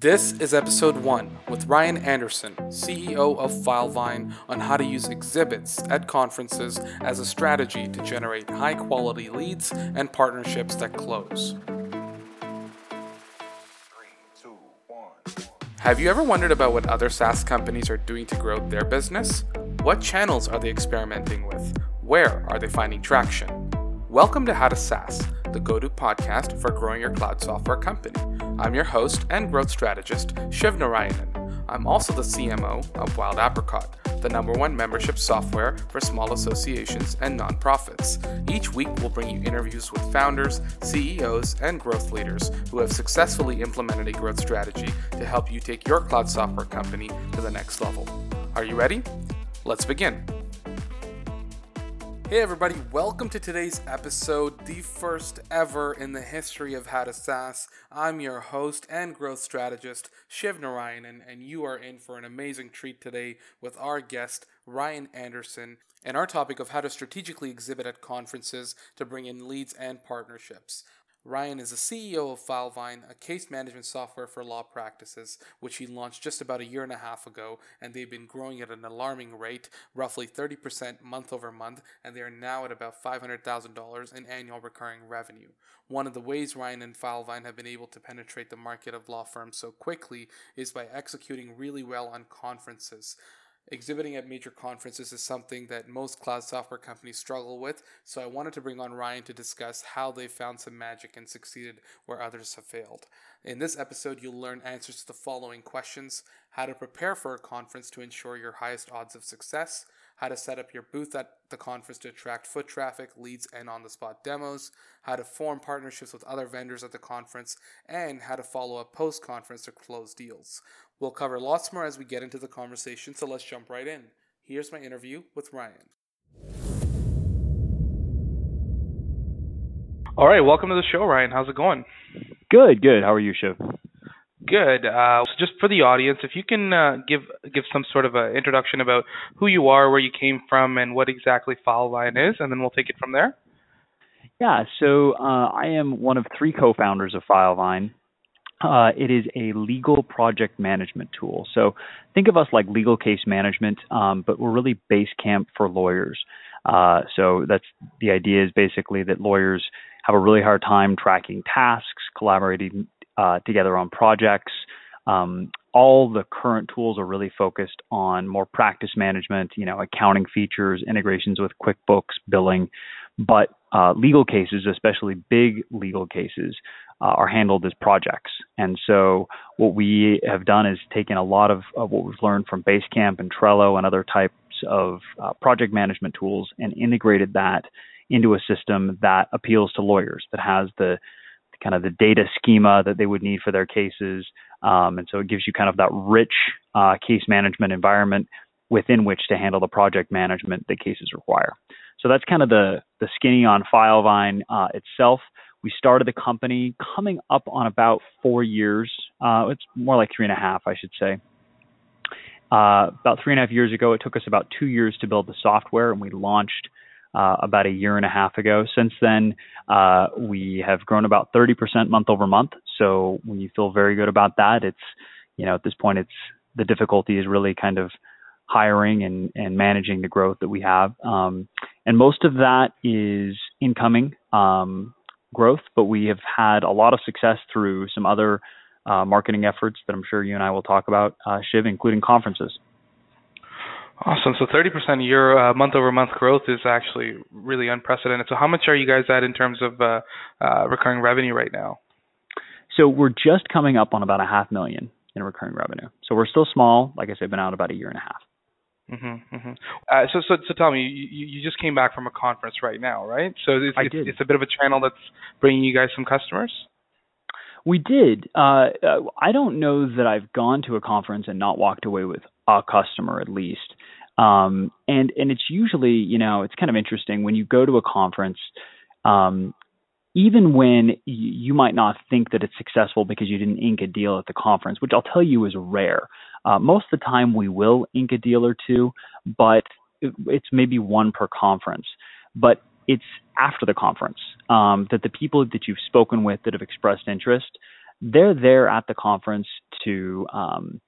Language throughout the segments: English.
This is episode 1 with Ryan Anderson, CEO of Filevine, on how to use exhibits at conferences as a strategy to generate high quality leads and partnerships that close. Have you ever wondered about what other SaaS companies are doing to grow their business? What channels are they experimenting with? Where are they finding traction? Welcome to How to SaaS, the go to podcast for growing your cloud software company. I'm your host and growth strategist, Shiv Narayanan. I'm also the CMO of Wild Apricot, the number one membership software for small associations and nonprofits. Each week, we'll bring you interviews with founders, CEOs, and growth leaders who have successfully implemented a growth strategy to help you take your cloud software company to the next level. Are you ready? Let's begin. Hey, everybody, welcome to today's episode, the first ever in the history of How to SaaS. I'm your host and growth strategist, Shiv Narayanan, and you are in for an amazing treat today with our guest, Ryan Anderson, and our topic of how to strategically exhibit at conferences to bring in leads and partnerships. Ryan is the CEO of Filevine, a case management software for law practices, which he launched just about a year and a half ago, and they've been growing at an alarming rate, roughly 30% month over month, and they are now at about $500,000 in annual recurring revenue. One of the ways Ryan and Filevine have been able to penetrate the market of law firms so quickly is by executing really well on conferences. Exhibiting at major conferences is something that most cloud software companies struggle with, so I wanted to bring on Ryan to discuss how they found some magic and succeeded where others have failed. In this episode, you'll learn answers to the following questions how to prepare for a conference to ensure your highest odds of success, how to set up your booth at the conference to attract foot traffic, leads, and on the spot demos, how to form partnerships with other vendors at the conference, and how to follow up post conference to close deals. We'll cover lots more as we get into the conversation, so let's jump right in. Here's my interview with Ryan. All right, welcome to the show, Ryan. How's it going? Good, good. How are you, Shiv? Good. Uh, so just for the audience, if you can uh, give give some sort of an introduction about who you are, where you came from, and what exactly Filevine is, and then we'll take it from there. Yeah. So uh, I am one of three co-founders of Filevine. Uh, it is a legal project management tool. So think of us like legal case management, um, but we're really base camp for lawyers. Uh, so that's the idea is basically that lawyers have a really hard time tracking tasks, collaborating uh, together on projects. Um, all the current tools are really focused on more practice management, you know, accounting features, integrations with QuickBooks, billing. But uh, legal cases, especially big legal cases, uh, are handled as projects. And so what we have done is taken a lot of, of what we've learned from Basecamp and Trello and other types of uh, project management tools and integrated that into a system that appeals to lawyers, that has the kind of the data schema that they would need for their cases. Um, and so it gives you kind of that rich uh, case management environment within which to handle the project management that cases require. So that's kind of the the skinny on Filevine uh, itself. We started the company coming up on about four years. Uh, it's more like three and a half, I should say. Uh, about three and a half years ago, it took us about two years to build the software, and we launched uh, about a year and a half ago. Since then, uh, we have grown about 30% month over month. So we feel very good about that. It's, you know, at this point, it's the difficulty is really kind of hiring and, and managing the growth that we have. Um, and most of that is incoming um, growth, but we have had a lot of success through some other uh, marketing efforts that I'm sure you and I will talk about, uh, Shiv, including conferences. Awesome. So 30% year uh, month over month growth is actually really unprecedented. So how much are you guys at in terms of uh, uh, recurring revenue right now? So we're just coming up on about a half million in recurring revenue. So we're still small. Like I said, been out about a year and a half. Mm-hmm, mm-hmm. Uh, so, so, so tell me, you, you just came back from a conference right now, right? So it's, it's, it's a bit of a channel that's bringing you guys some customers. We did. Uh, uh, I don't know that I've gone to a conference and not walked away with a customer at least. Um, and and it's usually, you know, it's kind of interesting when you go to a conference. Um, even when you, might not think that it's successful because you didn't ink a deal at the conference, which I'll tell you is rare. Uh, most of the time, we will ink a deal or two, but it's maybe one per conference. But it's after the conference um, that the people that you've spoken with that have expressed interest they're there at the conference to um,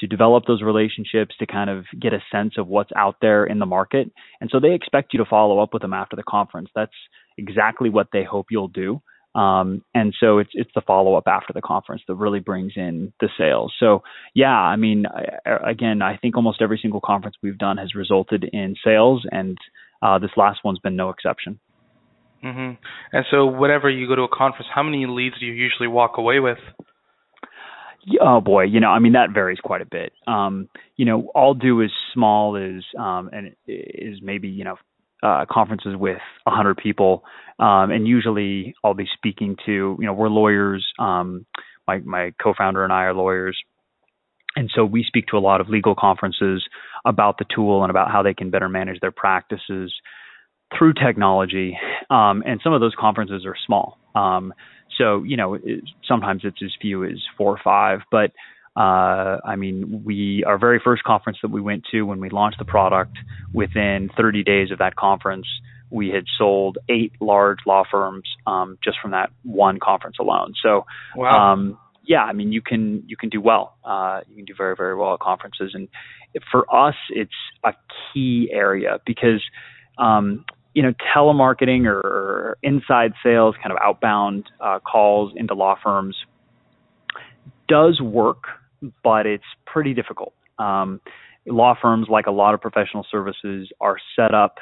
to develop those relationships, to kind of get a sense of what's out there in the market, and so they expect you to follow up with them after the conference. That's exactly what they hope you'll do. Um, and so it's it's the follow up after the conference that really brings in the sales. So yeah, I mean, I, again, I think almost every single conference we've done has resulted in sales, and uh, this last one's been no exception. Mm-hmm. And so, whenever you go to a conference, how many leads do you usually walk away with? Oh boy, you know, I mean that varies quite a bit. Um, you know, I'll do as small as um, and is maybe you know uh, conferences with a hundred people, um, and usually I'll be speaking to you know we're lawyers. Um, my my co-founder and I are lawyers, and so we speak to a lot of legal conferences about the tool and about how they can better manage their practices through technology. Um, and some of those conferences are small. Um, so, you know, it, sometimes it's as few as four or five. But uh, I mean, we our very first conference that we went to when we launched the product, within 30 days of that conference, we had sold eight large law firms um, just from that one conference alone. So, wow. um, yeah, I mean, you can you can do well. Uh, you can do very very well at conferences, and for us, it's a key area because um, you know, telemarketing or, inside sales, kind of outbound uh, calls into law firms does work, but it's pretty difficult. Um, law firms, like a lot of professional services, are set up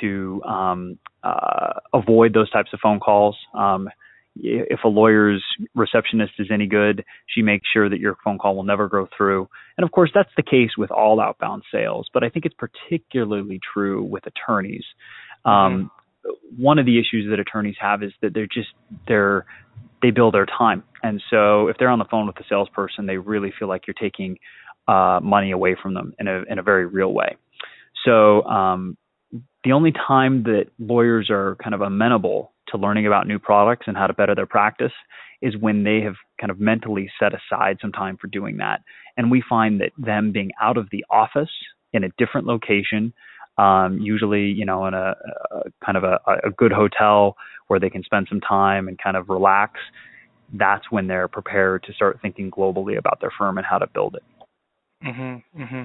to um, uh, avoid those types of phone calls. Um, if a lawyer's receptionist is any good, she makes sure that your phone call will never go through. And of course, that's the case with all outbound sales, but I think it's particularly true with attorneys. Um, mm-hmm. One of the issues that attorneys have is that they're just they're they bill their time, and so if they're on the phone with the salesperson, they really feel like you're taking uh, money away from them in a in a very real way. So um, the only time that lawyers are kind of amenable to learning about new products and how to better their practice is when they have kind of mentally set aside some time for doing that. And we find that them being out of the office in a different location um, usually, you know, in a, a kind of a, a good hotel where they can spend some time and kind of relax. That's when they're prepared to start thinking globally about their firm and how to build it. Mm-hmm, mm-hmm.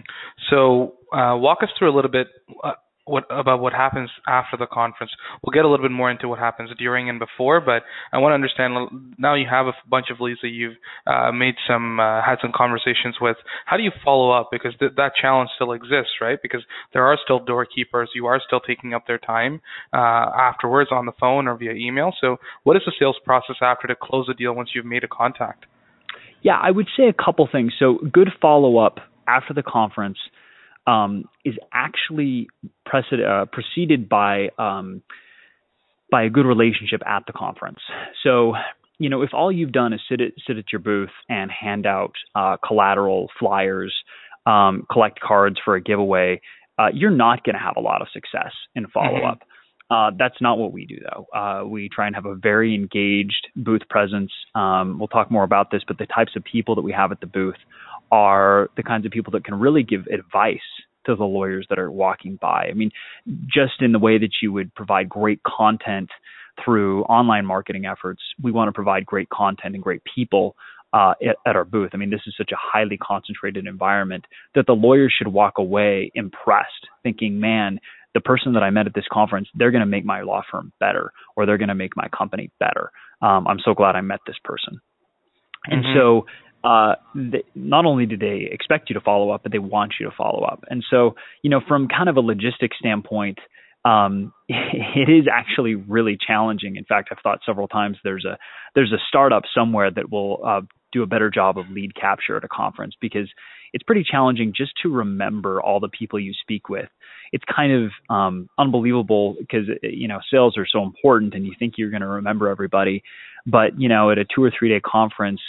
So, uh, walk us through a little bit. Uh, what about what happens after the conference. We'll get a little bit more into what happens during and before, but I want to understand now you have a bunch of leads that you've uh, made some uh, had some conversations with. How do you follow up because th- that challenge still exists, right? Because there are still doorkeepers. You are still taking up their time uh, afterwards on the phone or via email. So, what is the sales process after to close a deal once you've made a contact? Yeah, I would say a couple things. So, good follow up after the conference um, is actually preceded, uh, preceded by um, by a good relationship at the conference. So, you know, if all you've done is sit at sit at your booth and hand out uh, collateral flyers, um, collect cards for a giveaway, uh, you're not going to have a lot of success in follow up. Mm-hmm. Uh, that's not what we do, though. Uh, we try and have a very engaged booth presence. Um, we'll talk more about this, but the types of people that we have at the booth are the kinds of people that can really give advice to the lawyers that are walking by. I mean, just in the way that you would provide great content through online marketing efforts, we want to provide great content and great people uh, at, at, our booth. I mean, this is such a highly concentrated environment that the lawyers should walk away impressed, thinking, man, the person that I met at this conference, they're going to make my law firm better or they're going to make my company better. Um, I'm so glad I met this person. And mm-hmm. so uh, they, not only do they expect you to follow up, but they want you to follow up. And so, you know, from kind of a logistic standpoint, um, it is actually really challenging. In fact, I've thought several times there's a there's a startup somewhere that will uh, do a better job of lead capture at a conference because it's pretty challenging just to remember all the people you speak with. It's kind of um, unbelievable because you know sales are so important, and you think you're going to remember everybody, but you know at a two or three day conference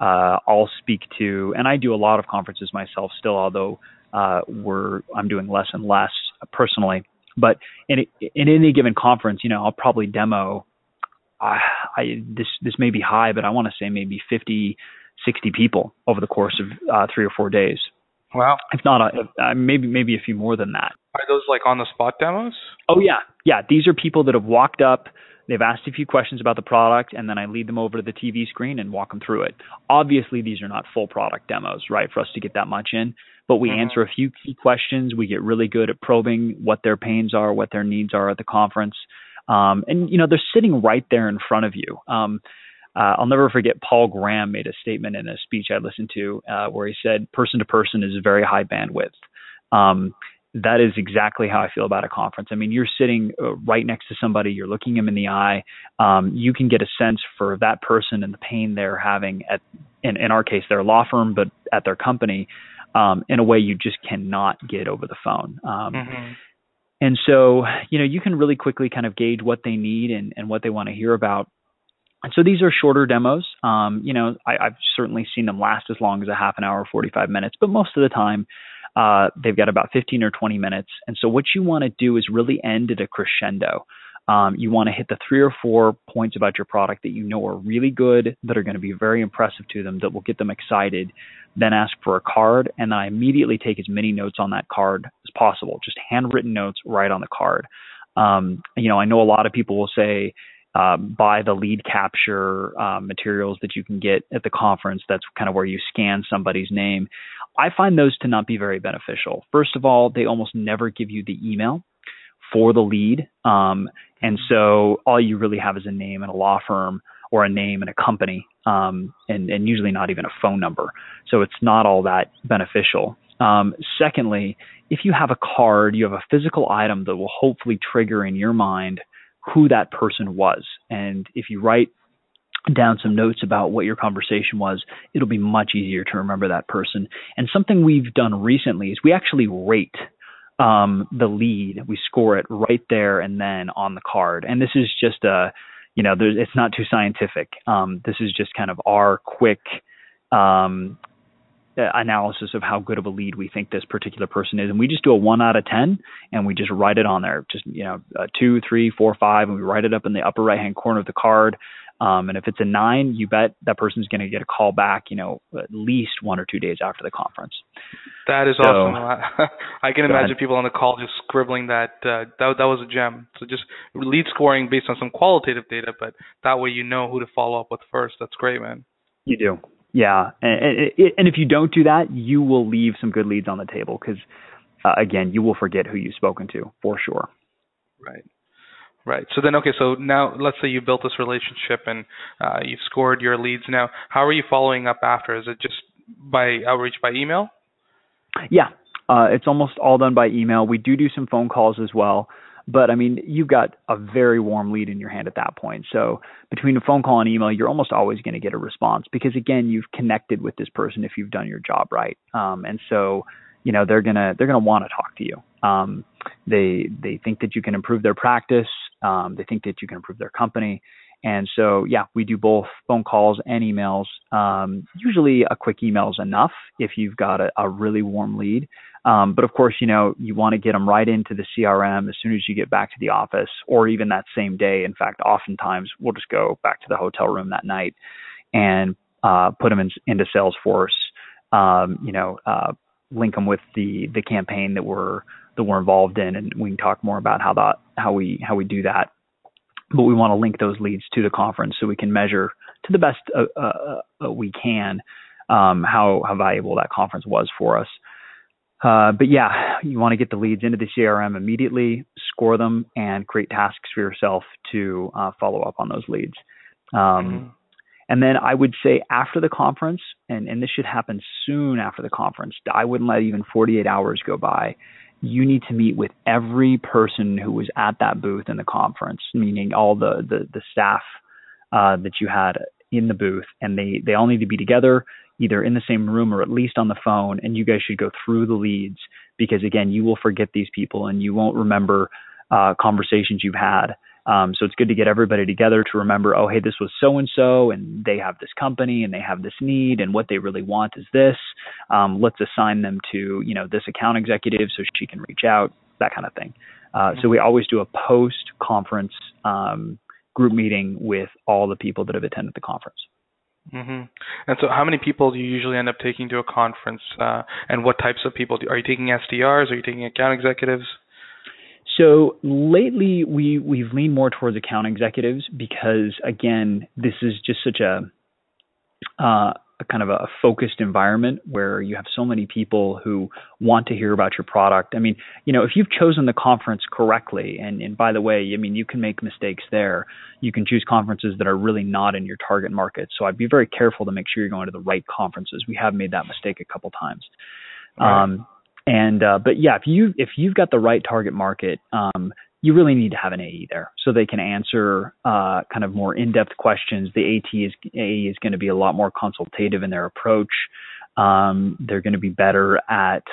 uh, I'll speak to, and I do a lot of conferences myself still, although uh, we're I'm doing less and less personally. But in in any given conference, you know, I'll probably demo. Uh, I this this may be high, but I want to say maybe 50, 60 people over the course of uh, three or four days. Wow. If not, a, uh, maybe maybe a few more than that. Are those like on the spot demos? Oh yeah, yeah. These are people that have walked up They've asked a few questions about the product, and then I lead them over to the TV screen and walk them through it. Obviously, these are not full product demos, right, for us to get that much in, but we mm-hmm. answer a few key questions. We get really good at probing what their pains are, what their needs are at the conference. Um, and, you know, they're sitting right there in front of you. Um, uh, I'll never forget Paul Graham made a statement in a speech I listened to uh, where he said, person to person is very high bandwidth. Um, that is exactly how I feel about a conference. I mean, you're sitting uh, right next to somebody, you're looking them in the eye. Um, you can get a sense for that person and the pain they're having at, in, in our case, their law firm, but at their company, um, in a way you just cannot get over the phone. Um, mm-hmm. And so, you know, you can really quickly kind of gauge what they need and, and what they want to hear about. And so these are shorter demos. Um, you know, I, I've certainly seen them last as long as a half an hour, 45 minutes, but most of the time, uh, they've got about 15 or 20 minutes. And so what you want to do is really end at a crescendo. Um, you want to hit the three or four points about your product that you know are really good, that are going to be very impressive to them, that will get them excited. Then ask for a card, and then I immediately take as many notes on that card as possible, just handwritten notes right on the card. Um, you know, I know a lot of people will say, uh, buy the lead capture uh, materials that you can get at the conference. That's kind of where you scan somebody's name. I find those to not be very beneficial. First of all, they almost never give you the email for the lead. Um, and so all you really have is a name and a law firm or a name and a company, um, and, and usually not even a phone number. So it's not all that beneficial. Um, secondly, if you have a card, you have a physical item that will hopefully trigger in your mind who that person was. And if you write down some notes about what your conversation was, it'll be much easier to remember that person. And something we've done recently is we actually rate um, the lead. We score it right there and then on the card. And this is just a, you know, it's not too scientific. Um, this is just kind of our quick um, analysis of how good of a lead we think this particular person is, and we just do a one out of ten, and we just write it on there, just you know, two, three, four, five, and we write it up in the upper right hand corner of the card. Um, and if it's a nine, you bet that person's going to get a call back, you know, at least one or two days after the conference. That is so, awesome. I can imagine ahead. people on the call just scribbling that. Uh, that that was a gem. So just lead scoring based on some qualitative data, but that way you know who to follow up with first. That's great, man. You do. Yeah, and, and if you don't do that, you will leave some good leads on the table because, uh, again, you will forget who you've spoken to for sure. Right. Right. So then, okay. So now, let's say you built this relationship and uh, you've scored your leads. Now, how are you following up after? Is it just by outreach by email? Yeah, uh, it's almost all done by email. We do do some phone calls as well. But I mean, you've got a very warm lead in your hand at that point. So between a phone call and email, you're almost always going to get a response because again, you've connected with this person if you've done your job right. Um, and so you know they're gonna they're gonna want to talk to you. Um, they they think that you can improve their practice. Um, they think that you can improve their company. And so, yeah, we do both phone calls and emails. Um, usually, a quick email is enough if you've got a, a really warm lead. Um, but of course, you know, you want to get them right into the CRM as soon as you get back to the office, or even that same day. In fact, oftentimes we'll just go back to the hotel room that night and uh, put them in, into Salesforce. Um, you know, uh, link them with the the campaign that we're that we're involved in, and we can talk more about how that how we how we do that. But we want to link those leads to the conference so we can measure to the best uh, uh, uh, we can um, how how valuable that conference was for us. Uh, but yeah, you want to get the leads into the CRM immediately, score them, and create tasks for yourself to uh, follow up on those leads. Um, mm-hmm. And then I would say after the conference, and, and this should happen soon after the conference, I wouldn't let even 48 hours go by. You need to meet with every person who was at that booth in the conference, meaning all the, the, the staff uh, that you had in the booth, and they, they all need to be together, either in the same room or at least on the phone, and you guys should go through the leads because, again, you will forget these people and you won't remember uh, conversations you've had. Um, so it's good to get everybody together to remember, oh, hey, this was so and so, and they have this company and they have this need, and what they really want is this. Um, let's assign them to, you know, this account executive so she can reach out, that kind of thing. Uh, so we always do a post conference um, group meeting with all the people that have attended the conference. Mm-hmm. And so, how many people do you usually end up taking to a conference, uh, and what types of people do, are you taking SDRs? Are you taking account executives? So lately, we we've leaned more towards account executives because again, this is just such a uh, a kind of a focused environment where you have so many people who want to hear about your product. I mean, you know, if you've chosen the conference correctly, and, and by the way, I mean, you can make mistakes there. You can choose conferences that are really not in your target market. So I'd be very careful to make sure you're going to the right conferences. We have made that mistake a couple times. Right. Um, and uh, but yeah, if you if you've got the right target market, um, you really need to have an AE there so they can answer uh, kind of more in-depth questions. The AT is AE is going to be a lot more consultative in their approach. Um, they're going to be better at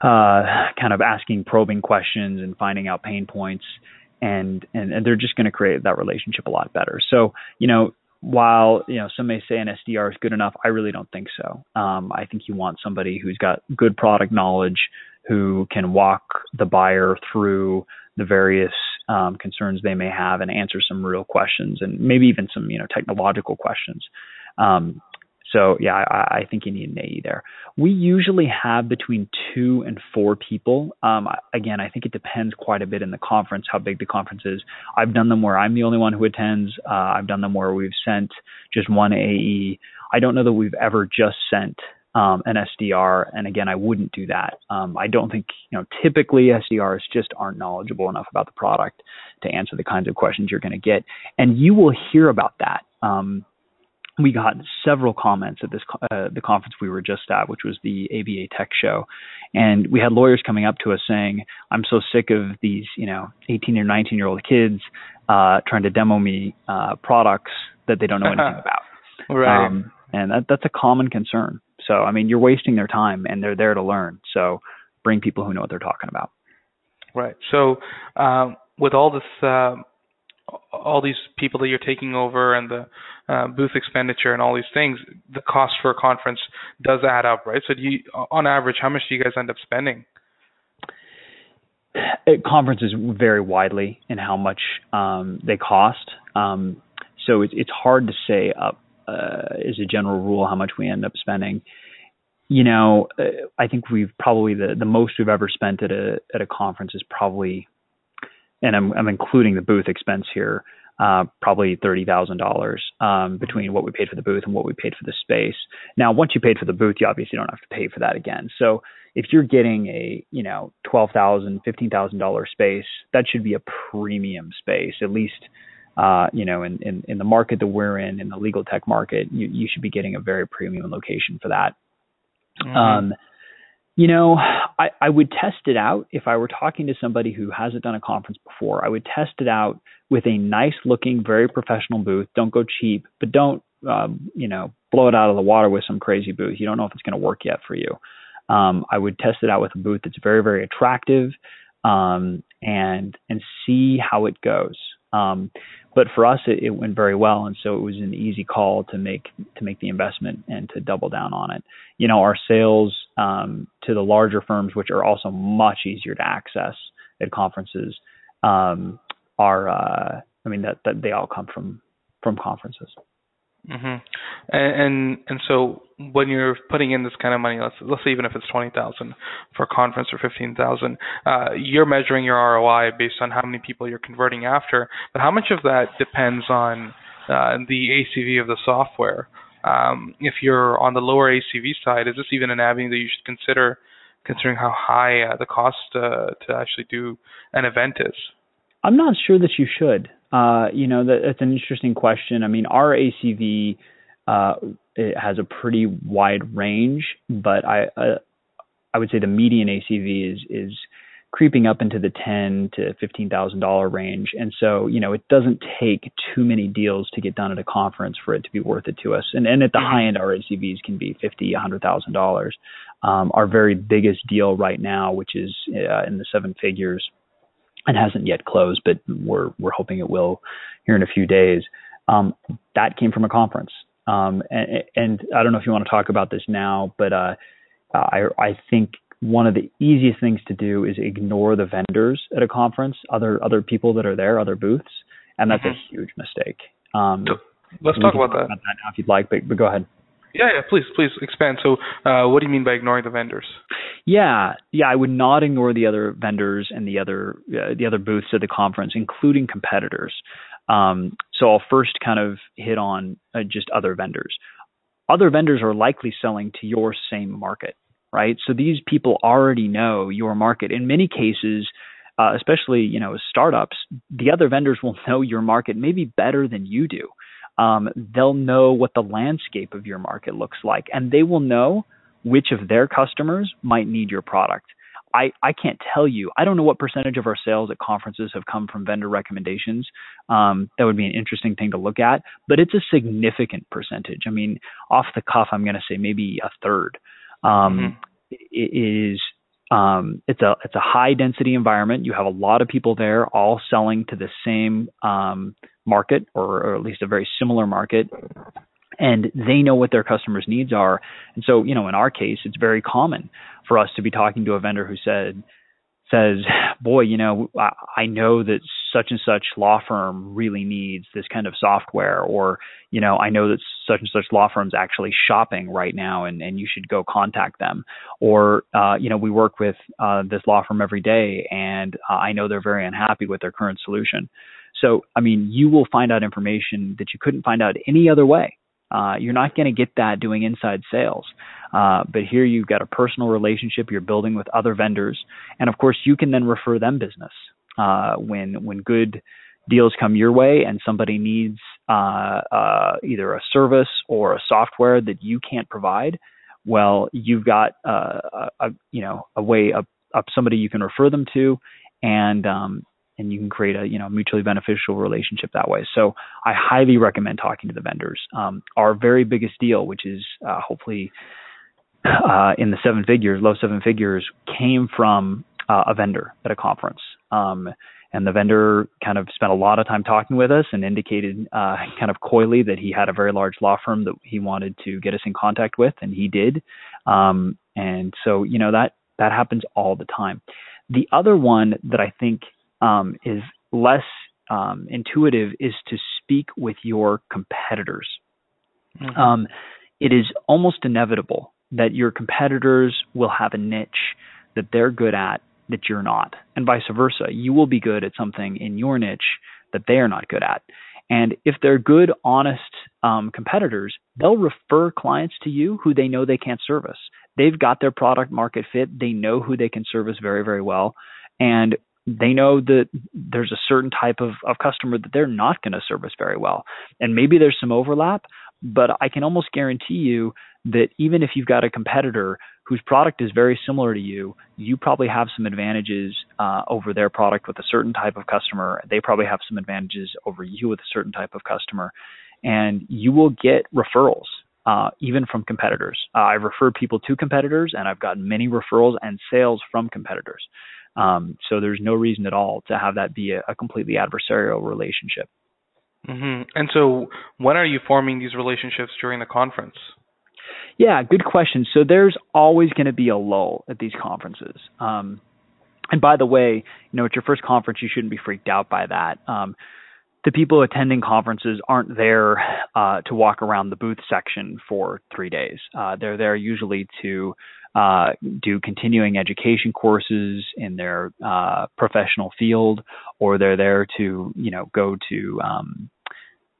uh, kind of asking probing questions and finding out pain points, and and, and they're just going to create that relationship a lot better. So you know. While you know some may say an SDR is good enough, I really don't think so. Um, I think you want somebody who's got good product knowledge, who can walk the buyer through the various um, concerns they may have and answer some real questions and maybe even some you know technological questions. Um, so yeah, I, I, think you need an AE there. We usually have between two and four people. Um, again, I think it depends quite a bit in the conference how big the conference is. I've done them where I'm the only one who attends. Uh, I've done them where we've sent just one AE. I don't know that we've ever just sent um, an SDR. And again, I wouldn't do that. Um, I don't think, you know, typically SDRs just aren't knowledgeable enough about the product to answer the kinds of questions you're going to get. And you will hear about that. Um, we got several comments at this uh, the conference we were just at, which was the ABA Tech Show, and we had lawyers coming up to us saying, "I'm so sick of these, you know, 18 or 19 year old kids uh, trying to demo me uh, products that they don't know anything about." right. Um, and that, that's a common concern. So, I mean, you're wasting their time and they're there to learn. So, bring people who know what they're talking about. Right. So, um, with all this, uh, all these people that you're taking over and the uh, booth expenditure and all these things, the cost for a conference does add up, right? So, do you, on average, how much do you guys end up spending? It, conferences vary widely in how much um, they cost. Um, so it's it's hard to say up uh, as a general rule how much we end up spending. You know, uh, I think we've probably the the most we've ever spent at a at a conference is probably, and I'm I'm including the booth expense here, uh, probably thirty thousand um, dollars between what we paid for the booth and what we paid for the space. Now, once you paid for the booth, you obviously don't have to pay for that again. So if you're getting a you know twelve thousand, fifteen thousand dollar space, that should be a premium space, at least uh, you know, in, in, in the market that we're in, in the legal tech market, you, you should be getting a very premium location for that. Mm-hmm. Um, you know, I, I would test it out if I were talking to somebody who hasn't done a conference before. I would test it out with a nice looking, very professional booth. Don't go cheap, but don't, um, you know, blow it out of the water with some crazy booth. You don't know if it's going to work yet for you. Um, I would test it out with a booth that's very, very attractive, um, and and see how it goes. Um, but for us, it, it, went very well, and so it was an easy call to make to make the investment and to double down on it. You know, our sales um, to the larger firms, which are also much easier to access at conferences, um, are uh, I mean that, that they all come from from conferences. Mm-hmm. And, and and so when you're putting in this kind of money, let's let's say even if it's twenty thousand for a conference or fifteen thousand, uh, you're measuring your ROI based on how many people you're converting after. But how much of that depends on uh, the ACV of the software? Um, if you're on the lower ACV side, is this even an avenue that you should consider, considering how high uh, the cost uh, to actually do an event is? I'm not sure that you should. Uh, you know, that, that's an interesting question. I mean, our ACV uh, it has a pretty wide range, but I uh, I would say the median ACV is is creeping up into the ten to fifteen thousand dollar range, and so you know it doesn't take too many deals to get done at a conference for it to be worth it to us. And and at the high end, our ACVs can be fifty, a hundred thousand dollars. Um, our very biggest deal right now, which is uh, in the seven figures, and hasn't yet closed, but we're we're hoping it will here in a few days. Um, that came from a conference, um, and, and, I don't know if you want to talk about this now, but uh, I I think one of the easiest things to do is ignore the vendors at a conference, other other people that are there, other booths, and that's mm-hmm. a huge mistake. Um, Let's talk about that. about that now if you'd like, but, but go ahead. Yeah, yeah. Please, please expand. So, uh, what do you mean by ignoring the vendors? Yeah, yeah. I would not ignore the other vendors and the other uh, the other booths at the conference, including competitors. Um, so I'll first kind of hit on uh, just other vendors. Other vendors are likely selling to your same market, right? So these people already know your market. In many cases, uh, especially you know startups, the other vendors will know your market maybe better than you do. Um, they'll know what the landscape of your market looks like, and they will know which of their customers might need your product. I, I can't tell you. I don't know what percentage of our sales at conferences have come from vendor recommendations. Um, that would be an interesting thing to look at, but it's a significant percentage. I mean, off the cuff, I'm going to say maybe a third. Um, mm-hmm. it is um, it's a it's a high density environment. You have a lot of people there, all selling to the same um, market, or, or, at least a very similar market, and they know what their customers' needs are. And so, you know, in our case, it's very common for us to be talking to a vendor who said says, "Boy, you know, I, I know that such and such law firm really needs this kind of software," or you know, I know that such and such law firm's actually shopping right now, and and you should go contact them. Or uh, you know, we work with uh, this law firm every day, and uh, I know they're very unhappy with their current solution. So, I mean, you will find out information that you couldn't find out any other way. Uh, you're not going to get that doing inside sales. Uh, but here you've got a personal relationship you're building with other vendors, and of course you can then refer them business uh, when when good deals come your way and somebody needs uh, uh, either a service or a software that you can't provide. Well, you've got uh, a, you know a way of, of somebody you can refer them to, and um, and you can create a you know mutually beneficial relationship that way. So I highly recommend talking to the vendors. Um, our very biggest deal, which is uh, hopefully uh, in the seven figures, low seven figures, came from uh, a vendor at a conference. Um, and the vendor kind of spent a lot of time talking with us and indicated uh, kind of coyly that he had a very large law firm that he wanted to get us in contact with, and he did. Um, and so, you know, that that happens all the time. The other one that I think um, is less um, intuitive is to speak with your competitors. Mm-hmm. Um, it is almost inevitable that your competitors will have a niche that they're good at that you're not, and vice versa. You will be good at something in your niche that they are not good at. And if they're good, honest um, competitors, they'll refer clients to you who they know they can't service. They've got their product market fit. They know who they can service very, very well. And they know that there's a certain type of, of customer that they're not going to service very well. And maybe there's some overlap, but I can almost guarantee you that even if you've got a competitor whose product is very similar to you, you probably have some advantages uh, over their product with a certain type of customer. They probably have some advantages over you with a certain type of customer. And you will get referrals uh, even from competitors. Uh, I've referred people to competitors, and I've gotten many referrals and sales from competitors. Um, so there's no reason at all to have that be a, a completely adversarial relationship. Mm-hmm. And so, when are you forming these relationships during the conference? Yeah, good question. So there's always going to be a lull at these conferences. Um, and by the way, you know, at your first conference, you shouldn't be freaked out by that. Um, the people attending conferences aren't there uh, to walk around the booth section for three days. Uh, they're there usually to uh, do continuing education courses in their uh, professional field, or they're there to you know go to um,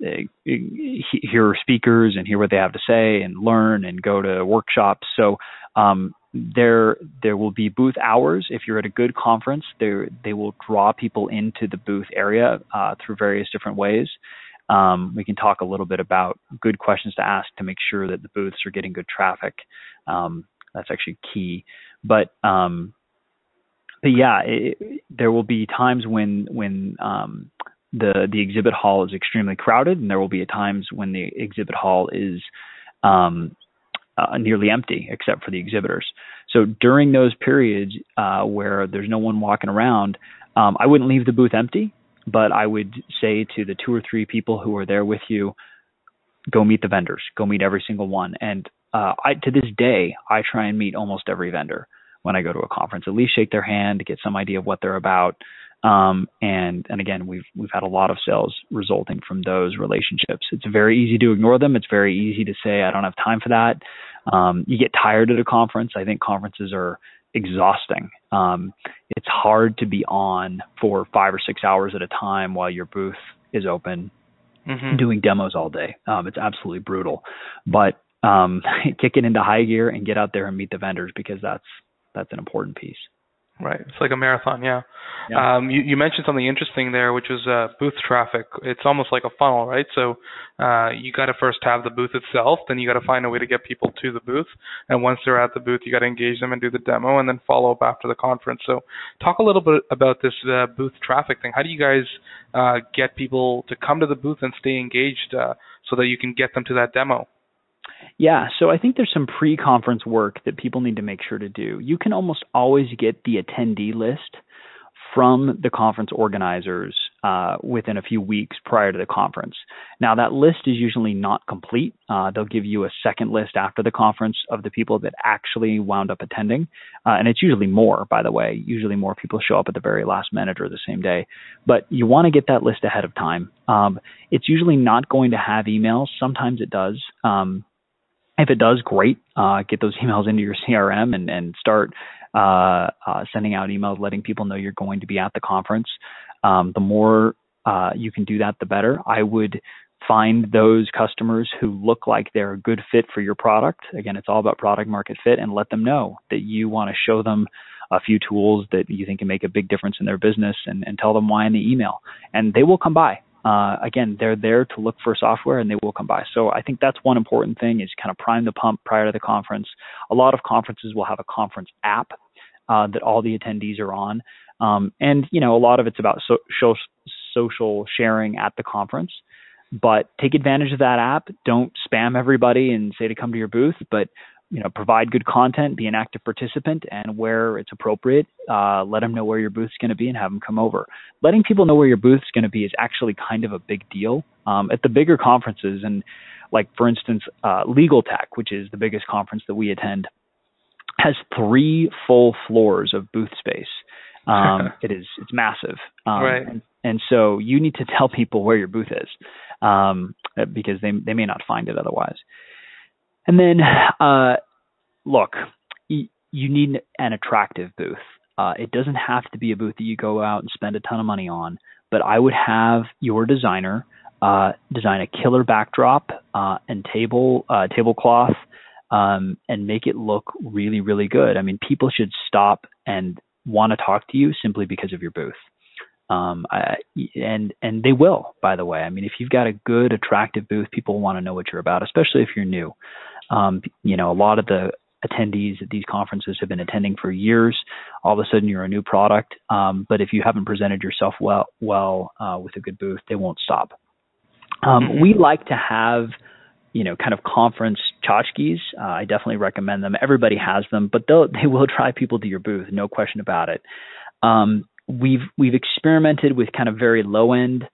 eh, hear speakers and hear what they have to say and learn and go to workshops. So um, there there will be booth hours. If you're at a good conference, they they will draw people into the booth area uh, through various different ways. Um, we can talk a little bit about good questions to ask to make sure that the booths are getting good traffic. Um, that's actually key. But um, but yeah, it, there will be times when when um, the the exhibit hall is extremely crowded, and there will be times when the exhibit hall is um, uh, nearly empty except for the exhibitors. So during those periods uh, where there's no one walking around, um, I wouldn't leave the booth empty, but I would say to the two or three people who are there with you, go meet the vendors, go meet every single one, and uh, I to this day I try and meet almost every vendor when I go to a conference. At least shake their hand, get some idea of what they're about, Um, and and again, we've we've had a lot of sales resulting from those relationships. It's very easy to ignore them. It's very easy to say I don't have time for that. Um, you get tired at a conference. I think conferences are exhausting. Um, it's hard to be on for five or six hours at a time while your booth is open, mm-hmm. doing demos all day. Um, it's absolutely brutal. But um, kick it into high gear and get out there and meet the vendors because that's that's an important piece. Right. It's like a marathon, yeah. yeah. Um, you, you mentioned something interesting there, which was uh, booth traffic. It's almost like a funnel, right? So uh, you got to first have the booth itself, then you got to find a way to get people to the booth, and once they're at the booth, you got to engage them and do the demo, and then follow up after the conference. So talk a little bit about this uh, booth traffic thing. How do you guys uh, get people to come to the booth and stay engaged uh, so that you can get them to that demo? Yeah, so I think there's some pre conference work that people need to make sure to do. You can almost always get the attendee list from the conference organizers uh, within a few weeks prior to the conference. Now, that list is usually not complete. Uh, they'll give you a second list after the conference of the people that actually wound up attending. Uh, and it's usually more, by the way. Usually more people show up at the very last minute or the same day. But you want to get that list ahead of time. Um, it's usually not going to have emails. Sometimes it does. Um, if it does, great. Uh, get those emails into your CRM and, and start uh, uh, sending out emails letting people know you're going to be at the conference. Um, the more uh, you can do that, the better. I would find those customers who look like they're a good fit for your product. Again, it's all about product market fit and let them know that you want to show them a few tools that you think can make a big difference in their business and, and tell them why in the email. And they will come by uh, again, they're there to look for software and they will come by. So I think that's one important thing is kind of prime the pump prior to the conference. A lot of conferences will have a conference app uh, that all the attendees are on. Um, and, you know, a lot of it's about so- social sharing at the conference. But take advantage of that app. Don't spam everybody and say to come to your booth, but you know, provide good content, be an active participant, and where it's appropriate, uh, let them know where your booth's going to be and have them come over. Letting people know where your booth's going to be is actually kind of a big deal. Um, at the bigger conferences, and like for instance, uh, Legal Tech, which is the biggest conference that we attend, has three full floors of booth space. Um, it is it's massive, um, right. and, and so you need to tell people where your booth is um, because they they may not find it otherwise. And then, uh, look, y- you need an attractive booth. Uh, it doesn't have to be a booth that you go out and spend a ton of money on, but I would have your designer uh, design a killer backdrop uh, and table uh, tablecloth um, and make it look really, really good. I mean, people should stop and want to talk to you simply because of your booth. Um, I, and and they will, by the way. I mean, if you've got a good, attractive booth, people want to know what you're about, especially if you're new. Um, you know, a lot of the attendees at these conferences have been attending for years. All of a sudden, you're a new product, um, but if you haven't presented yourself well, well uh, with a good booth, they won't stop. Um, mm-hmm. We like to have, you know, kind of conference tchotchkes. Uh, I definitely recommend them. Everybody has them, but they'll, they will drive people to your booth, no question about it. Um, we've we've experimented with kind of very low end,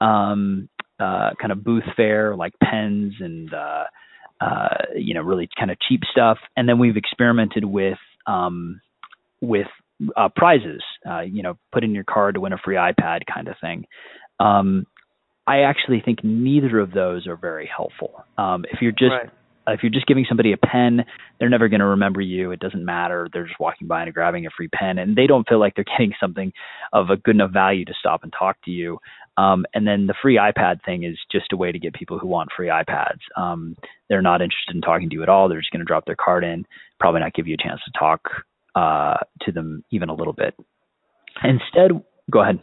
um, uh, kind of booth fare like pens and uh, you know, really kind of cheap stuff. And then we've experimented with um, with uh, prizes. Uh, you know, put in your card to win a free iPad kind of thing. Um, I actually think neither of those are very helpful. Um, if you're just right. If you're just giving somebody a pen, they're never going to remember you. It doesn't matter. They're just walking by and grabbing a free pen, and they don't feel like they're getting something of a good enough value to stop and talk to you. Um, and then the free iPad thing is just a way to get people who want free iPads. Um, they're not interested in talking to you at all. They're just going to drop their card in, probably not give you a chance to talk uh, to them even a little bit. Instead, go ahead.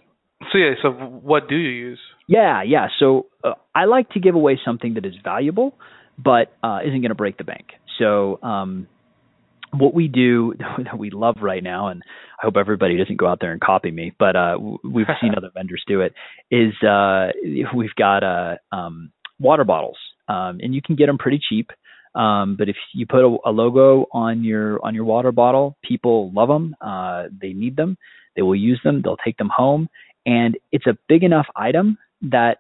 So yeah, so what do you use? Yeah, yeah. So uh, I like to give away something that is valuable, but uh, isn't going to break the bank. So um, what we do that we love right now, and I hope everybody doesn't go out there and copy me, but uh, we've seen other vendors do it. Is uh, we've got uh, um, water bottles, um, and you can get them pretty cheap. Um, but if you put a, a, logo on your on your water bottle, people love them. Uh, they need them. They will use them. They'll take them home, and it's a big enough item that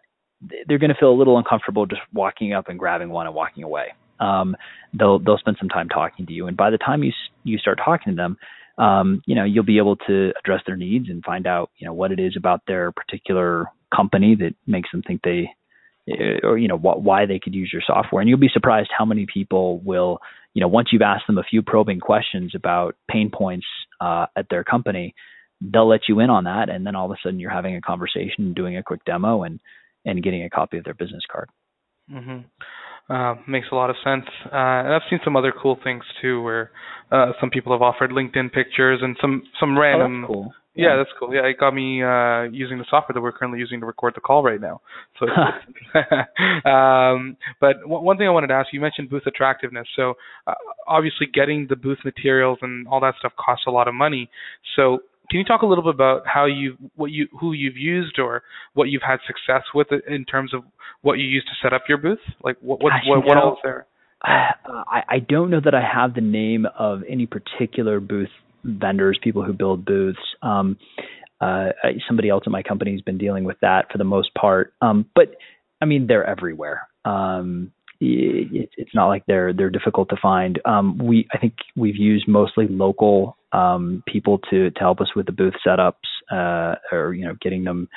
they're going to feel a little uncomfortable just walking up and grabbing one and walking away. Um, they'll they'll spend some time talking to you, and by the time you you start talking to them, um, you know, you'll be able to address their needs and find out, you know, what it is about their particular company that makes them think they, eh, or you know, wh- why they could use your software. And you'll be surprised how many people will, you know, once you've asked them a few probing questions about pain points uh, at their company, they'll let you in on that, and then all of a sudden you're having a conversation, doing a quick demo, and and getting a copy of their business card. Mm-hmm. Uh, makes a lot of sense. Uh, and I've seen some other cool things too, where uh, some people have offered LinkedIn pictures and some some random. Oh, that's cool. Yeah, yeah, that's cool. Yeah, it got me uh, using the software that we're currently using to record the call right now. So, um, but w- one thing I wanted to ask you, you mentioned booth attractiveness. So, uh, obviously, getting the booth materials and all that stuff costs a lot of money. So, can you talk a little bit about how you what you who you've used or what you've had success with in terms of what you use to set up your booth? Like what what Gosh, what, what else there? I, I don't know that I have the name of any particular booth vendors, people who build booths. Um, uh, somebody else in my company has been dealing with that for the most part. Um, but I mean, they're everywhere. Um, it's not like they're they're difficult to find. Um, we I think we've used mostly local um, people to to help us with the booth setups uh, or you know getting them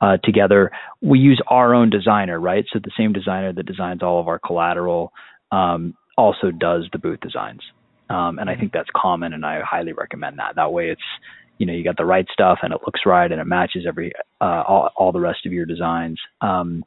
uh, together. We use our own designer, right? So the same designer that designs all of our collateral um, also does the booth designs, um, and I think that's common, and I highly recommend that. That way, it's you know you got the right stuff and it looks right and it matches every uh, all, all the rest of your designs. Um,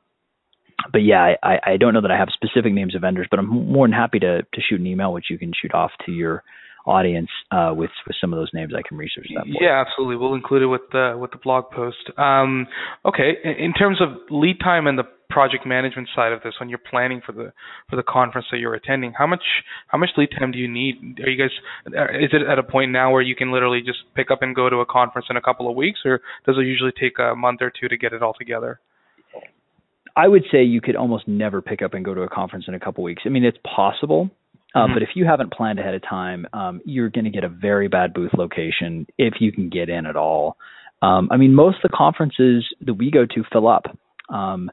but yeah, I, I don't know that I have specific names of vendors, but I'm more than happy to to shoot an email, which you can shoot off to your audience uh, with with some of those names. I can research that. yeah, absolutely. We'll include it with the with the blog post. Um, okay, in terms of lead time and the project management side of this, when you're planning for the for the conference that you're attending, how much how much lead time do you need? Are you guys is it at a point now where you can literally just pick up and go to a conference in a couple of weeks, or does it usually take a month or two to get it all together? I would say you could almost never pick up and go to a conference in a couple weeks. I mean, it's possible, uh, mm-hmm. but if you haven't planned ahead of time, um, you're going to get a very bad booth location if you can get in at all. Um, I mean, most of the conferences that we go to fill up, um,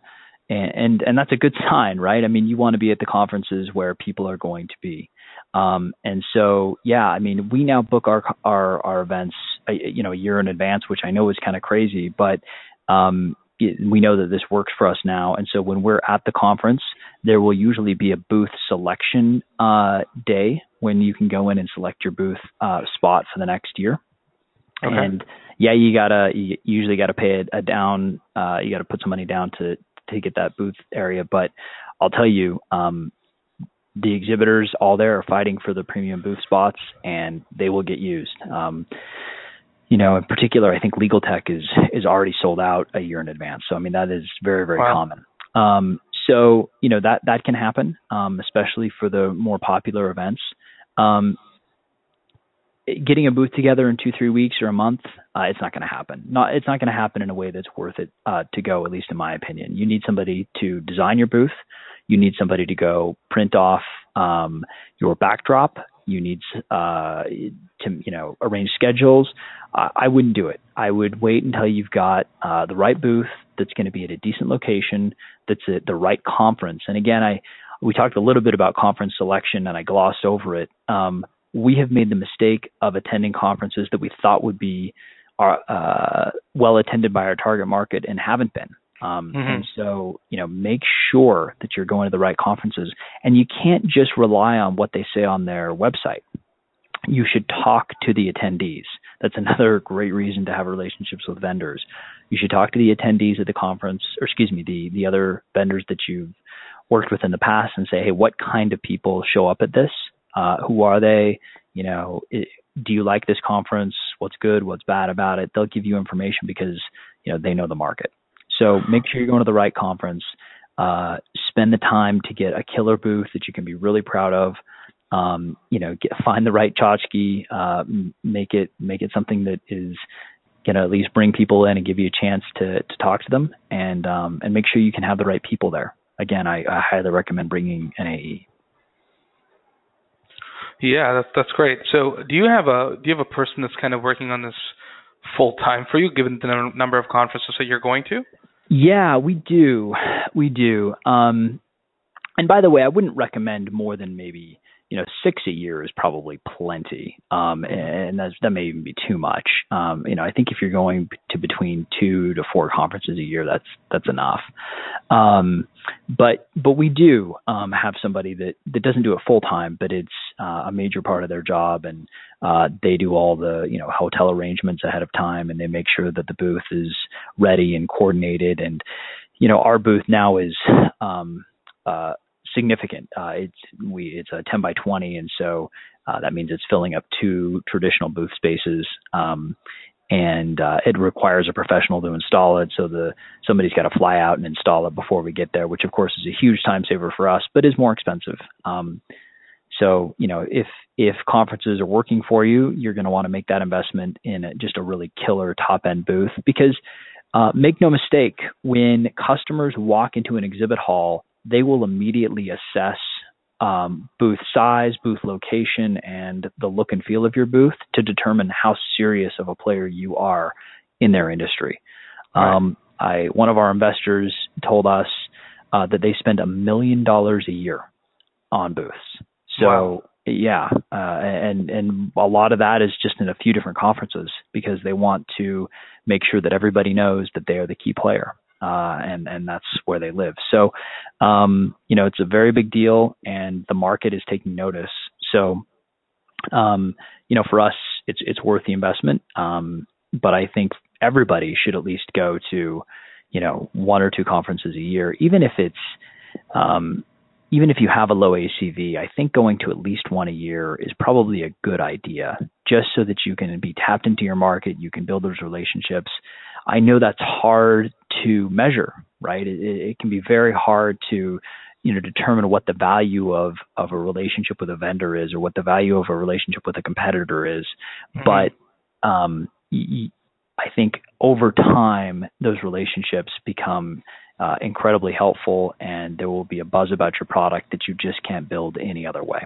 and, and and that's a good sign, right? I mean, you want to be at the conferences where people are going to be. Um, and so, yeah, I mean, we now book our our our events, uh, you know, a year in advance, which I know is kind of crazy, but um, we know that this works for us now. And so when we're at the conference, there will usually be a booth selection uh, day when you can go in and select your booth uh, spot for the next year. Okay. And yeah, you gotta you usually gotta pay a, a down. Uh, you gotta put some money down to to get that booth area. But I'll tell you, um, the exhibitors all there are fighting for the premium booth spots, and they will get used. Um, you know, in particular, I think legal tech is is already sold out a year in advance. So I mean, that is very very wow. common. Um, so you know that that can happen, um, especially for the more popular events. Um, getting a booth together in two three weeks or a month, uh, it's not going to happen. Not it's not going to happen in a way that's worth it uh, to go. At least in my opinion, you need somebody to design your booth. You need somebody to go print off um, your backdrop you need uh, to you know arrange schedules. Uh, I wouldn't do it. I would wait until you've got uh, the right booth that's going to be at a decent location, that's at the right conference. And again, I we talked a little bit about conference selection, and I glossed over it. Um, we have made the mistake of attending conferences that we thought would be are, uh, well attended by our target market and haven't been. Um, mm-hmm. And so, you know, make sure that you're going to the right conferences. And you can't just rely on what they say on their website. You should talk to the attendees. That's another great reason to have relationships with vendors. You should talk to the attendees at the conference, or excuse me, the the other vendors that you've worked with in the past, and say, hey, what kind of people show up at this? Uh, who are they? You know, it, do you like this conference? What's good? What's bad about it? They'll give you information because you know they know the market. So make sure you're going to the right conference. Uh, spend the time to get a killer booth that you can be really proud of. Um, you know, get, find the right tchotchke, uh, make it make it something that is going to at least bring people in and give you a chance to to talk to them, and um, and make sure you can have the right people there. Again, I, I highly recommend bringing an AE. Yeah, that's that's great. So, do you have a do you have a person that's kind of working on this full time for you, given the number of conferences that you're going to? Yeah, we do. We do. Um, and by the way, I wouldn't recommend more than maybe you know, six a year is probably plenty, um, and that may even be too much. Um, you know, I think if you're going to between two to four conferences a year, that's that's enough. Um, but but we do um, have somebody that that doesn't do it full time, but it's uh, a major part of their job, and uh, they do all the you know hotel arrangements ahead of time, and they make sure that the booth is ready and coordinated, and you know our booth now is um, uh, significant. Uh, it's we it's a 10 by 20, and so uh, that means it's filling up two traditional booth spaces. Um, and uh, it requires a professional to install it. So the somebody's got to fly out and install it before we get there, which of course is a huge time saver for us, but is more expensive. Um, so you know if if conferences are working for you, you're going to want to make that investment in a, just a really killer top end booth because uh, make no mistake, when customers walk into an exhibit hall, they will immediately assess um, booth size, booth location, and the look and feel of your booth to determine how serious of a player you are in their industry. Right. Um, I one of our investors told us uh, that they spend a million dollars a year on booths. So wow. yeah, uh, and and a lot of that is just in a few different conferences because they want to make sure that everybody knows that they are the key player uh, and and that's where they live. So, um, you know, it's a very big deal, and the market is taking notice. So, um, you know, for us, it's it's worth the investment. Um, but I think everybody should at least go to, you know, one or two conferences a year, even if it's um, even if you have a low ACV, I think going to at least one a year is probably a good idea, just so that you can be tapped into your market, you can build those relationships. I know that's hard to measure, right? It, it can be very hard to you know determine what the value of of a relationship with a vendor is or what the value of a relationship with a competitor is mm-hmm. but um, y- i think over time those relationships become uh, incredibly helpful and there will be a buzz about your product that you just can't build any other way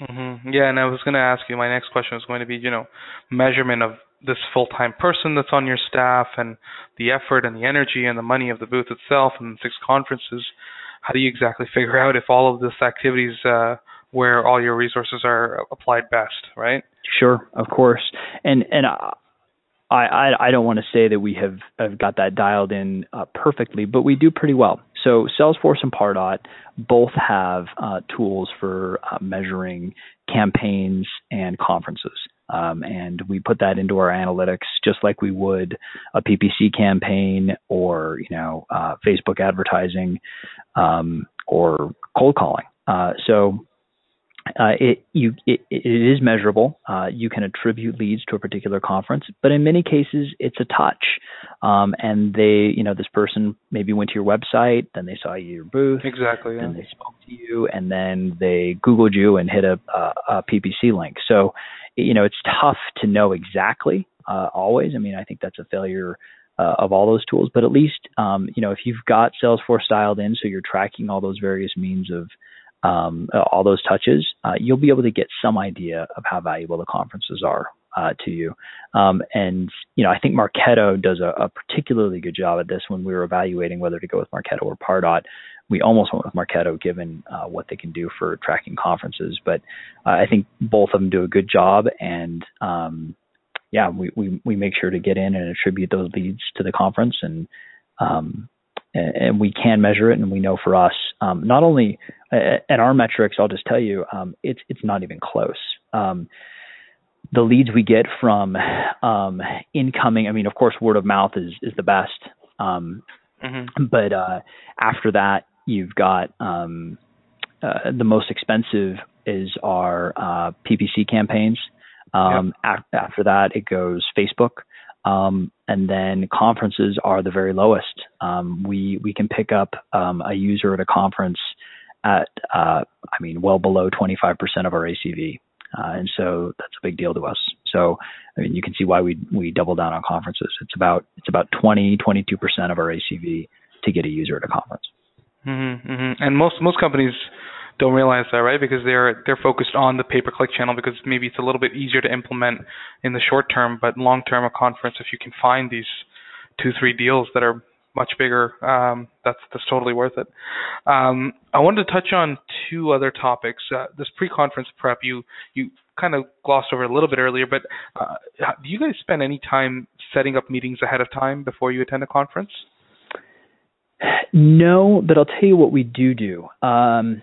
mm-hmm. yeah and i was going to ask you my next question was going to be you know measurement of this full-time person that's on your staff and the effort and the energy and the money of the booth itself and six conferences how do you exactly figure out if all of this activities uh, where all your resources are applied best right sure of course and and I, I, I don't want to say that we have, have got that dialed in uh, perfectly, but we do pretty well. So Salesforce and Pardot both have uh, tools for uh, measuring campaigns and conferences. Um, and we put that into our analytics just like we would a PPC campaign or you know uh, Facebook advertising um, or cold calling. Uh, so uh, it you it, it is measurable. Uh, you can attribute leads to a particular conference, but in many cases it's a touch. Um, and they, you know, this person maybe went to your website, then they saw your booth, exactly, yeah. and they spoke to you, and then they Googled you and hit a, a, a PPC link. So, you know, it's tough to know exactly uh, always. I mean, I think that's a failure. Uh, of all those tools, but at least um, you know if you've got Salesforce dialed in, so you're tracking all those various means of um, all those touches, uh, you'll be able to get some idea of how valuable the conferences are uh, to you. Um, and you know, I think Marketo does a, a, particularly good job at this. When we were evaluating whether to go with Marketo or Pardot, we almost went with Marketo given uh, what they can do for tracking conferences. But uh, I think both of them do a good job, and um, yeah, we, we we make sure to get in and attribute those leads to the conference and um, and we can measure it, and we know for us, um, not only at our metrics, I'll just tell you, um, it's it's not even close. Um, the leads we get from um, incoming, I mean, of course, word of mouth is is the best, um, mm-hmm. but uh, after that, you've got um, uh, the most expensive is our uh, PPC campaigns. Yep. after that, it goes Facebook. Um, and then conferences are the very lowest. Um, we we can pick up um, a user at a conference at uh, I mean well below 25% of our ACV, uh, and so that's a big deal to us. So I mean you can see why we we double down on conferences. It's about it's about 20 22% of our ACV to get a user at a conference. Mm-hmm, mm-hmm. And most most companies don't realize that, right? Because they're they're focused on the pay-per-click channel because maybe it's a little bit easier to implement in the short term, but long term, a conference, if you can find these two three deals that are much bigger, um, that's that's totally worth it. Um, I wanted to touch on two other topics. Uh, this pre-conference prep, you you kind of glossed over a little bit earlier, but uh, do you guys spend any time setting up meetings ahead of time before you attend a conference? No, but I'll tell you what we do do. Um,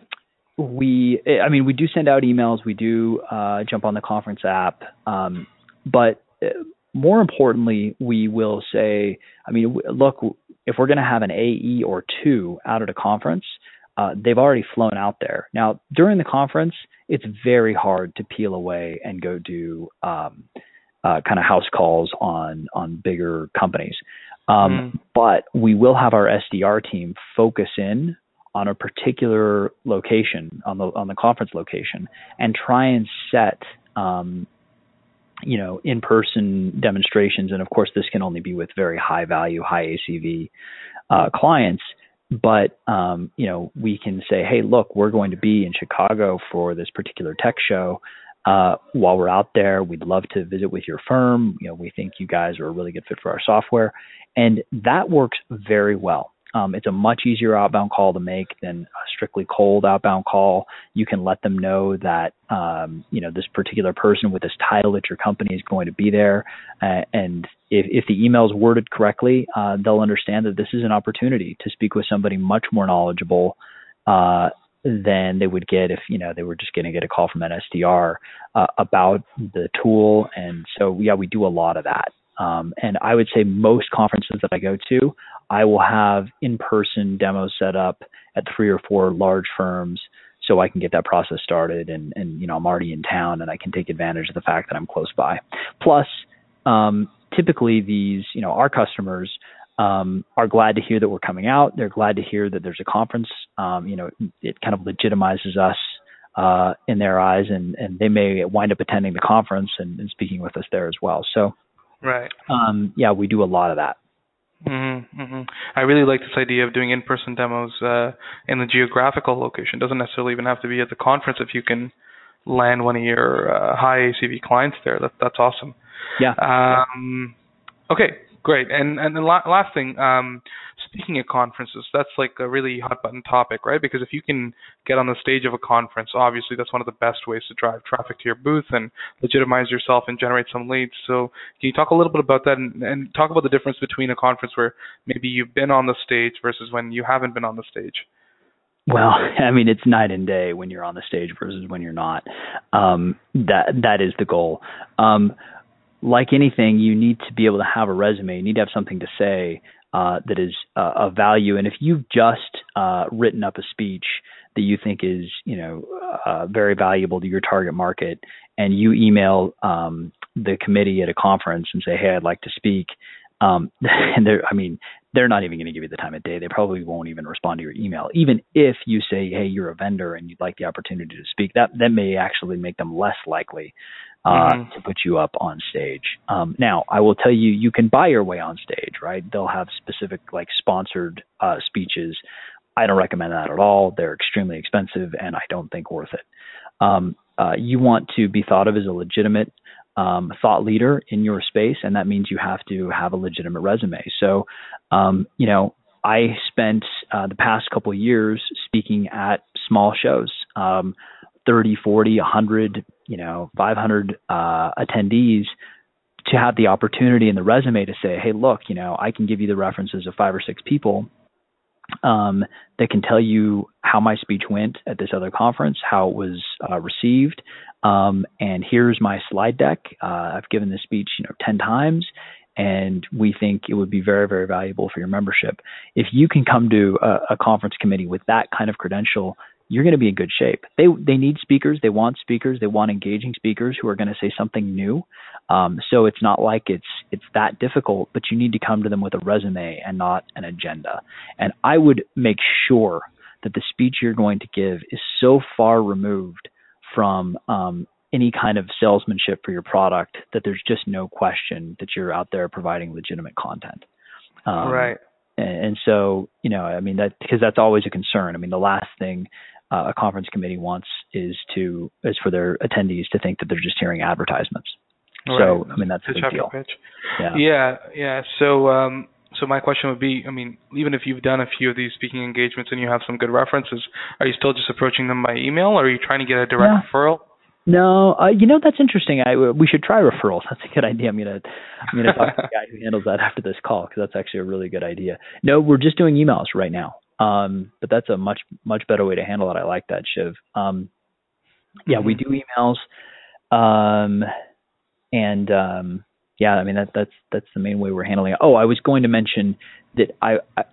we, I mean, we do send out emails. We do uh, jump on the conference app, um, but uh, more importantly, we will say, I mean, look, if we're going to have an AE or two out at a conference, uh, they've already flown out there. Now, during the conference, it's very hard to peel away and go do um, uh, kind of house calls on on bigger companies. Um, mm. But we will have our SDR team focus in on a particular location on the on the conference location and try and set um, you know in person demonstrations. And of course this can only be with very high value high ACV uh, clients. But um, you know we can say hey look we're going to be in chicago for this particular tech show. Uh, while we're out there we'd love to visit with your firm. You know we think you guys are a really good fit for our software. And that works very well um, it's a much easier outbound call to make than a strictly cold outbound call. You can let them know that um, you know this particular person with this title at your company is going to be there, uh, and if, if the email is worded correctly, uh, they'll understand that this is an opportunity to speak with somebody much more knowledgeable uh, than they would get if you know they were just going to get a call from an SDR uh, about the tool. And so yeah, we do a lot of that. Um, and I would say most conferences that I go to, I will have in-person demos set up at three or four large firms so I can get that process started and, and you know I'm already in town and I can take advantage of the fact that I'm close by. Plus, um, typically these you know our customers um, are glad to hear that we're coming out. They're glad to hear that there's a conference. Um, you know, it kind of legitimizes us uh, in their eyes, and and they may wind up attending the conference and, and speaking with us there as well. So, right. Um, yeah, we do a lot of that. Mm-hmm, mm-hmm. I really like this idea of doing in-person demos uh, in the geographical location. It doesn't necessarily even have to be at the conference if you can land one of your uh, high ACV clients there. That, that's awesome. Yeah. Um, okay, great. And and the la- last thing, um, speaking at conferences, that's like a really hot button topic, right? Because if you can get on the stage of a conference, obviously that's one of the best ways to drive traffic to your booth and legitimize yourself and generate some leads. So can you talk a little bit about that and, and talk about the difference between a conference where maybe you've been on the stage versus when you haven't been on the stage? Well, I mean, it's night and day when you're on the stage versus when you're not. Um, that that is the goal. Um, like anything, you need to be able to have a resume. You need to have something to say uh, that is uh, of value. And if you've just uh, written up a speech that you think is, you know, uh, very valuable to your target market, and you email um, the committee at a conference and say, "Hey, I'd like to speak," um, and they're, I mean, they're not even going to give you the time of day. They probably won't even respond to your email, even if you say, "Hey, you're a vendor and you'd like the opportunity to speak." That that may actually make them less likely uh, mm-hmm. to put you up on stage. Um, now, I will tell you, you can buy your way on stage, right? They'll have specific like sponsored uh, speeches. I don't recommend that at all. They're extremely expensive, and I don't think worth it. Um, uh, you want to be thought of as a legitimate um, thought leader in your space, and that means you have to have a legitimate resume. So, um, you know, I spent uh, the past couple years speaking at small shows, um, 30, 40, 100, you know 500 uh, attendees to have the opportunity in the resume to say, hey, look, you know, I can give you the references of five or six people um, that can tell you how my speech went at this other conference, how it was uh, received, um, and here's my slide deck. Uh, I've given this speech, you know, ten times, and we think it would be very, very valuable for your membership. If you can come to a, a conference committee with that kind of credential, you're going to be in good shape. They they need speakers. They want speakers. They want engaging speakers who are going to say something new. Um, so it's not like it's it's that difficult, but you need to come to them with a resume and not an agenda. And I would make sure that the speech you're going to give is so far removed from um, any kind of salesmanship for your product that there's just no question that you're out there providing legitimate content. Um, right. And, and so, you know, I mean that because that's always a concern. I mean, the last thing uh, a conference committee wants is to is for their attendees to think that they're just hearing advertisements. Right. So I mean that's a big deal. Pitch. Yeah. yeah, yeah. So um, so my question would be, I mean, even if you've done a few of these speaking engagements and you have some good references, are you still just approaching them by email, or are you trying to get a direct yeah. referral? No, uh, you know that's interesting. I we should try referrals. That's a good idea. I'm gonna I'm gonna talk to the guy who handles that after this call because that's actually a really good idea. No, we're just doing emails right now. Um, but that's a much much better way to handle it. I like that, Shiv. Um, yeah, we mm-hmm. do emails. Um, and um, yeah, I mean that that's that's the main way we're handling it. Oh, I was going to mention that I, I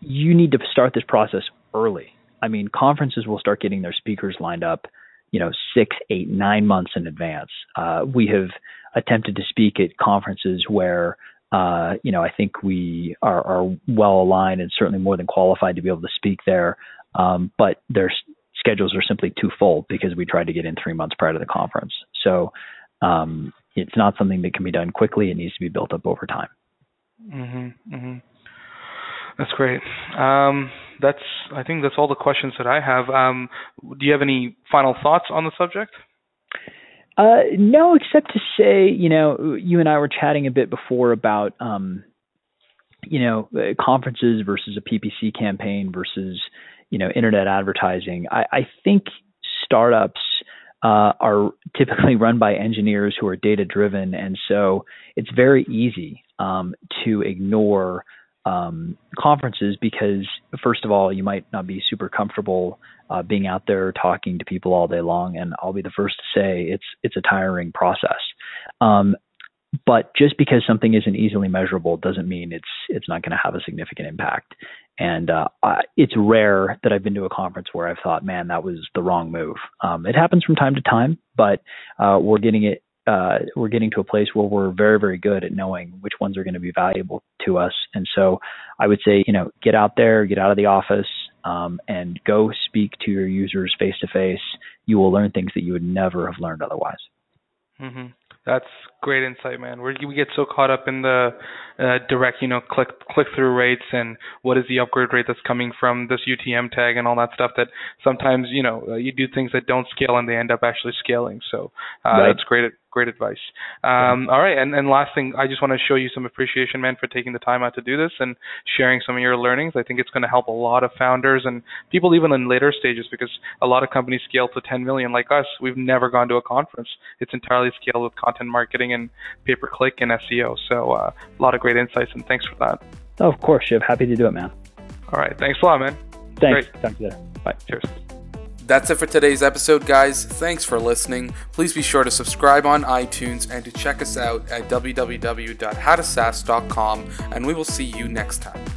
you need to start this process early. I mean, conferences will start getting their speakers lined up, you know, six, eight, nine months in advance. Uh, we have attempted to speak at conferences where, uh, you know, I think we are, are, well aligned and certainly more than qualified to be able to speak there. Um, but their schedules are simply too full because we tried to get in three months prior to the conference. So um, it's not something that can be done quickly. It needs to be built up over time. Mm-hmm, mm-hmm. That's great. Um, that's I think that's all the questions that I have. Um, do you have any final thoughts on the subject? Uh, no, except to say, you know, you and I were chatting a bit before about, um, you know, uh, conferences versus a PPC campaign versus, you know, internet advertising. I, I think startups uh, are typically run by engineers who are data driven, and so it's very easy um, to ignore um, conferences because, first of all, you might not be super comfortable uh, being out there talking to people all day long, and I'll be the first to say it's it's a tiring process. Um, but just because something isn't easily measurable doesn't mean it's it's not going to have a significant impact. And uh, I, it's rare that I've been to a conference where I've thought, man, that was the wrong move. Um, it happens from time to time, but uh, we're getting it. Uh, we're getting to a place where we're very, very good at knowing which ones are going to be valuable to us. And so, I would say, you know, get out there, get out of the office, um, and go speak to your users face to face. You will learn things that you would never have learned otherwise. Mm-hmm. That's great insight, man. We're, we get so caught up in the uh, direct, you know, click click through rates and what is the upgrade rate that's coming from this UTM tag and all that stuff that sometimes you know uh, you do things that don't scale and they end up actually scaling. So uh, right. that's great great advice. Um, all right, and, and last thing, I just want to show you some appreciation, man, for taking the time out to do this and sharing some of your learnings. I think it's going to help a lot of founders and people even in later stages because a lot of companies scale to 10 million like us. We've never gone to a conference. It's entirely scaled with content marketing and pay per click and SEO. So uh, a lot of great insights, and thanks for that. Oh, of course, Shiv. Happy to do it, man. All right, thanks a lot, man. Thanks. Great. Talk to you later. Bye. Cheers. That's it for today's episode, guys. Thanks for listening. Please be sure to subscribe on iTunes and to check us out at www.howtosaas.com, and we will see you next time.